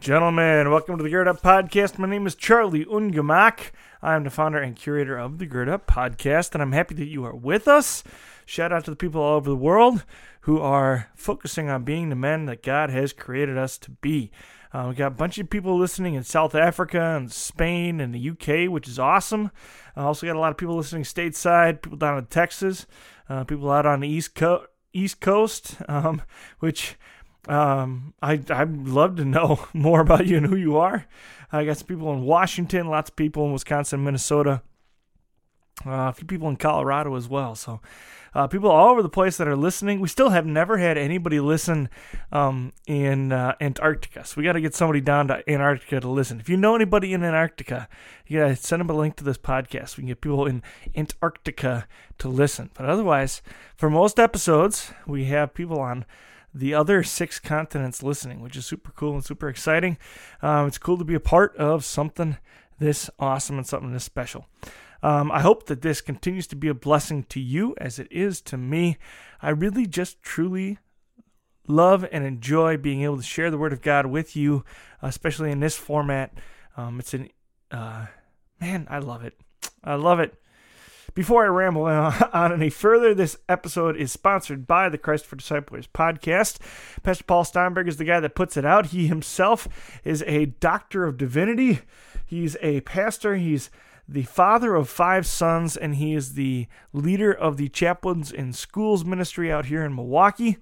Gentlemen, welcome to the Gird Up Podcast. My name is Charlie Ungemak. I am the founder and curator of the Gird Up Podcast, and I'm happy that you are with us. Shout out to the people all over the world who are focusing on being the men that God has created us to be. Uh, we got a bunch of people listening in South Africa and Spain and the UK, which is awesome. I also got a lot of people listening stateside, people down in Texas, uh, people out on the East, Co- East Coast, um, which um, I I'd love to know more about you and who you are. I got some people in Washington, lots of people in Wisconsin, Minnesota, uh, a few people in Colorado as well. So, uh, people all over the place that are listening. We still have never had anybody listen um, in uh, Antarctica. So we got to get somebody down to Antarctica to listen. If you know anybody in Antarctica, you got to send them a link to this podcast. We can get people in Antarctica to listen. But otherwise, for most episodes, we have people on the other six continents listening, which is super cool and super exciting. Um, it's cool to be a part of something this awesome and something this special. Um, I hope that this continues to be a blessing to you as it is to me. I really just truly love and enjoy being able to share the Word of God with you, especially in this format. Um, it's an, uh, man, I love it. I love it. Before I ramble on any further, this episode is sponsored by the Christ for Disciplers podcast. Pastor Paul Steinberg is the guy that puts it out. He himself is a doctor of divinity. He's a pastor. He's the father of five sons, and he is the leader of the chaplains in schools ministry out here in Milwaukee.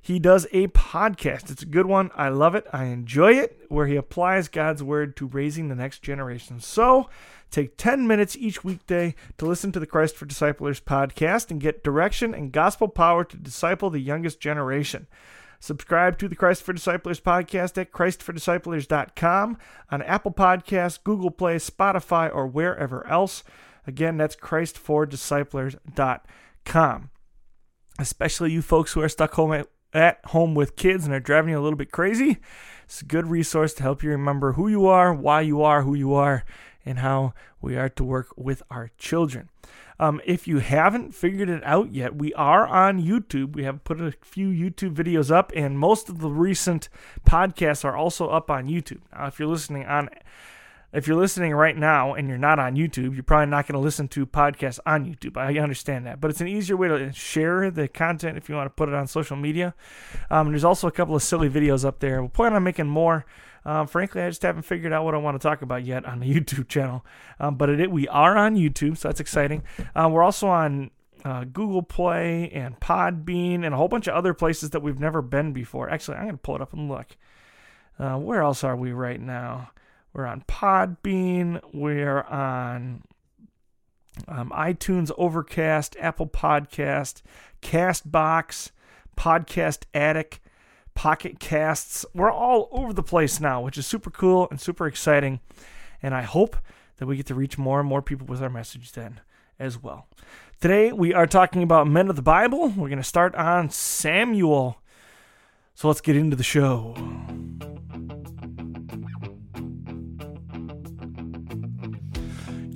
He does a podcast. It's a good one. I love it. I enjoy it, where he applies God's word to raising the next generation. So, Take 10 minutes each weekday to listen to the Christ for Disciplers podcast and get direction and gospel power to disciple the youngest generation. Subscribe to the Christ for Disciplers podcast at christfordisciplers.com on Apple Podcasts, Google Play, Spotify, or wherever else. Again, that's christfordisciplers.com. Especially you folks who are stuck home at, at home with kids and are driving you a little bit crazy. It's a good resource to help you remember who you are, why you are who you are, and how we are to work with our children. Um, if you haven't figured it out yet, we are on YouTube. We have put a few YouTube videos up, and most of the recent podcasts are also up on YouTube. Now, if you're listening on if you're listening right now and you're not on YouTube, you're probably not going to listen to podcasts on YouTube. I understand that, but it's an easier way to share the content if you want to put it on social media. Um, there's also a couple of silly videos up there. We'll plan on making more. Um, frankly, I just haven't figured out what I want to talk about yet on the YouTube channel. Um, but it, we are on YouTube, so that's exciting. Uh, we're also on uh, Google Play and Podbean and a whole bunch of other places that we've never been before. Actually, I'm going to pull it up and look. Uh, where else are we right now? We're on Podbean. We're on um, iTunes, Overcast, Apple Podcast, Castbox, Podcast Attic, Pocket Casts. We're all over the place now, which is super cool and super exciting. And I hope that we get to reach more and more people with our message then as well. Today we are talking about men of the Bible. We're going to start on Samuel. So let's get into the show.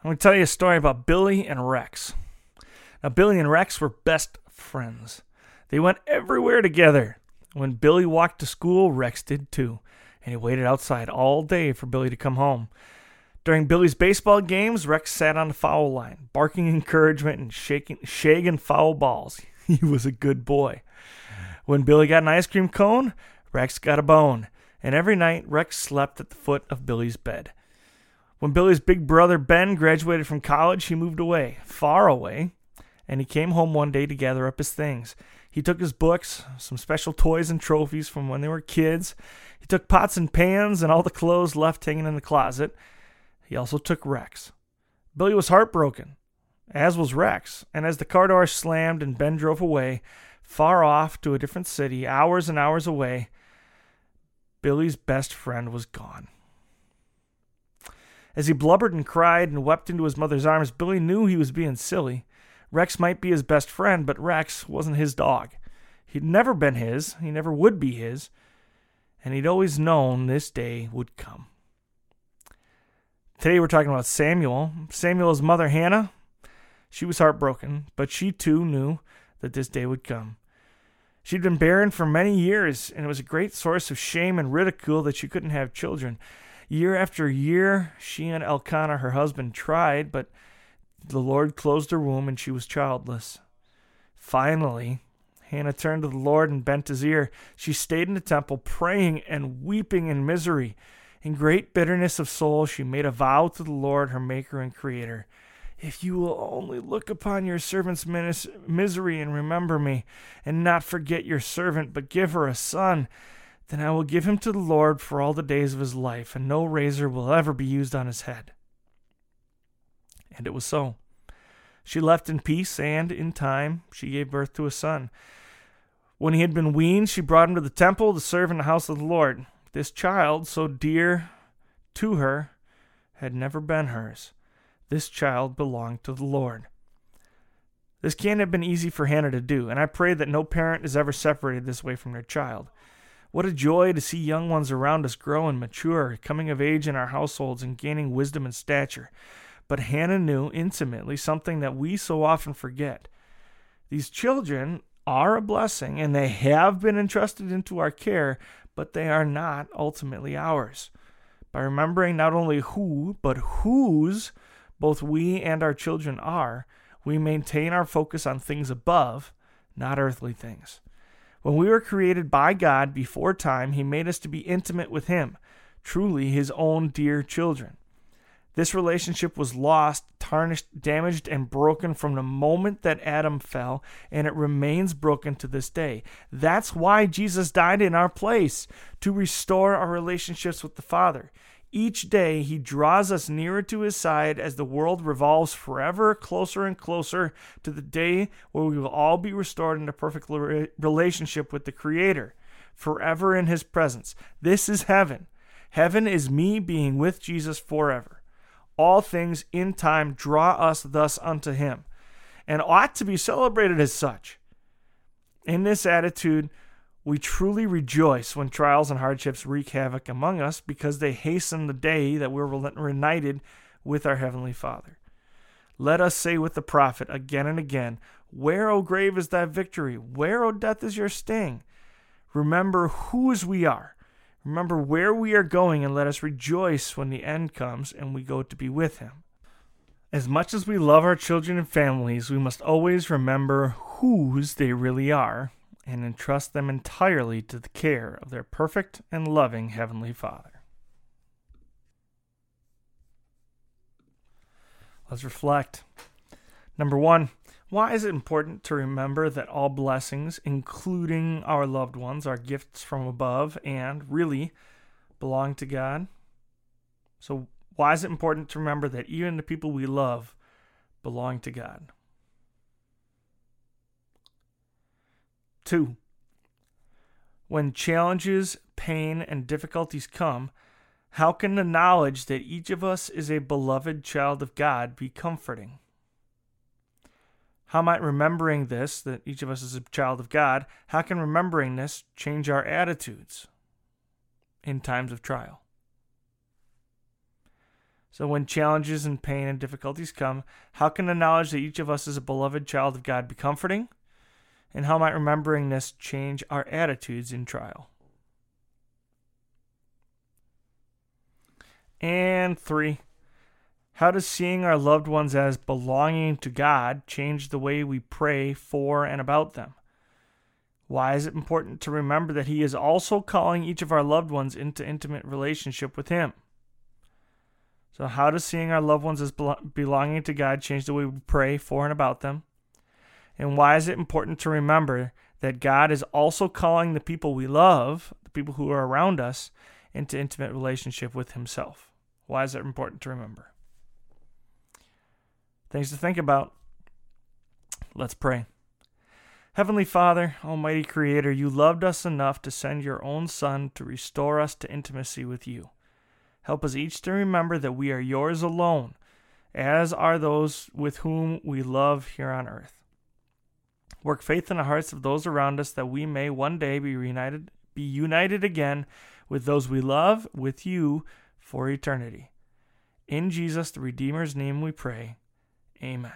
I'm going to tell you a story about Billy and Rex. Now, Billy and Rex were best friends. They went everywhere together. When Billy walked to school, Rex did too, and he waited outside all day for Billy to come home. During Billy's baseball games, Rex sat on the foul line, barking encouragement and shaking, shagging foul balls. He was a good boy. When Billy got an ice cream cone, Rex got a bone, and every night Rex slept at the foot of Billy's bed. When Billy's big brother Ben graduated from college, he moved away, far away, and he came home one day to gather up his things. He took his books, some special toys and trophies from when they were kids. He took pots and pans and all the clothes left hanging in the closet. He also took Rex. Billy was heartbroken, as was Rex, and as the car door slammed and Ben drove away, far off to a different city, hours and hours away, Billy's best friend was gone. As he blubbered and cried and wept into his mother's arms, Billy knew he was being silly. Rex might be his best friend, but Rex wasn't his dog. He'd never been his, he never would be his, and he'd always known this day would come. Today we're talking about Samuel. Samuel's mother, Hannah, she was heartbroken, but she too knew that this day would come. She'd been barren for many years, and it was a great source of shame and ridicule that she couldn't have children. Year after year, she and Elkanah, her husband, tried, but the Lord closed her womb and she was childless. Finally, Hannah turned to the Lord and bent his ear. She stayed in the temple, praying and weeping in misery. In great bitterness of soul, she made a vow to the Lord, her Maker and Creator. If you will only look upon your servant's misery and remember me, and not forget your servant, but give her a son, then I will give him to the Lord for all the days of his life, and no razor will ever be used on his head. And it was so. She left in peace, and in time she gave birth to a son. When he had been weaned, she brought him to the temple to serve in the house of the Lord. This child, so dear to her, had never been hers. This child belonged to the Lord. This can't have been easy for Hannah to do, and I pray that no parent is ever separated this way from their child. What a joy to see young ones around us grow and mature, coming of age in our households and gaining wisdom and stature. But Hannah knew intimately something that we so often forget. These children are a blessing and they have been entrusted into our care, but they are not ultimately ours. By remembering not only who, but whose both we and our children are, we maintain our focus on things above, not earthly things. When we were created by God before time, He made us to be intimate with Him, truly His own dear children. This relationship was lost, tarnished, damaged, and broken from the moment that Adam fell, and it remains broken to this day. That's why Jesus died in our place, to restore our relationships with the Father. Each day, he draws us nearer to his side as the world revolves forever closer and closer to the day where we will all be restored in a perfect relationship with the Creator, forever in his presence. This is heaven. Heaven is me being with Jesus forever. All things in time draw us thus unto him, and ought to be celebrated as such. In this attitude, we truly rejoice when trials and hardships wreak havoc among us because they hasten the day that we're reunited with our Heavenly Father. Let us say with the prophet again and again, Where, O grave, is thy victory? Where, O death, is your sting? Remember whose we are. Remember where we are going, and let us rejoice when the end comes and we go to be with Him. As much as we love our children and families, we must always remember whose they really are and entrust them entirely to the care of their perfect and loving Heavenly Father. Let's reflect. Number one, why is it important to remember that all blessings, including our loved ones, are gifts from above and really belong to God? So, why is it important to remember that even the people we love belong to God? Two, when challenges, pain, and difficulties come, how can the knowledge that each of us is a beloved child of God be comforting? How might remembering this, that each of us is a child of God, how can remembering this change our attitudes in times of trial? So, when challenges and pain and difficulties come, how can the knowledge that each of us is a beloved child of God be comforting? And how might remembering this change our attitudes in trial? And three, how does seeing our loved ones as belonging to God change the way we pray for and about them? Why is it important to remember that He is also calling each of our loved ones into intimate relationship with Him? So, how does seeing our loved ones as belonging to God change the way we pray for and about them? And why is it important to remember that God is also calling the people we love, the people who are around us, into intimate relationship with Himself? Why is it important to remember? Things to think about. Let's pray. Heavenly Father, Almighty Creator, you loved us enough to send your own Son to restore us to intimacy with you. Help us each to remember that we are yours alone, as are those with whom we love here on earth. Work faith in the hearts of those around us that we may one day be reunited, be united again with those we love, with you, for eternity. In Jesus, the Redeemer's name, we pray. Amen.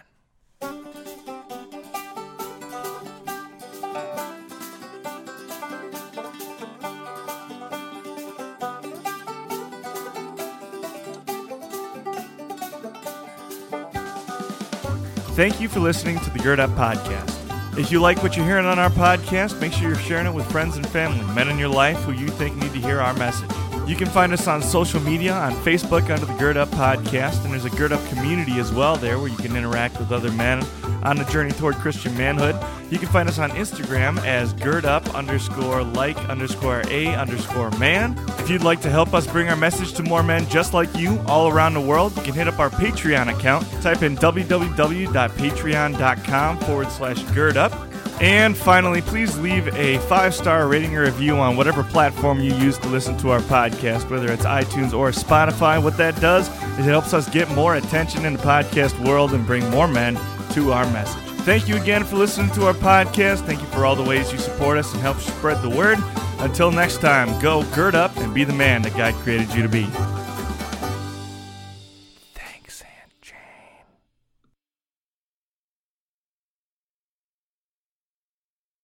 Thank you for listening to the Gird Up Podcast. If you like what you're hearing on our podcast, make sure you're sharing it with friends and family, men in your life who you think need to hear our message. You can find us on social media on Facebook under the Gird Up Podcast, and there's a Gird Up community as well there where you can interact with other men on the journey toward Christian manhood. You can find us on Instagram as Gird Up underscore like underscore a underscore man. If you'd like to help us bring our message to more men just like you all around the world, you can hit up our Patreon account. Type in www.patreon.com forward slash girdup. and finally, please leave a five star rating or review on whatever platform you use to listen to our podcast, whether it's iTunes or Spotify. What that does is it helps us get more attention in the podcast world and bring more men to our message. Thank you again for listening to our podcast. Thank you for all the ways you support us and help spread the word. Until next time, go gird up and be the man that God created you to be.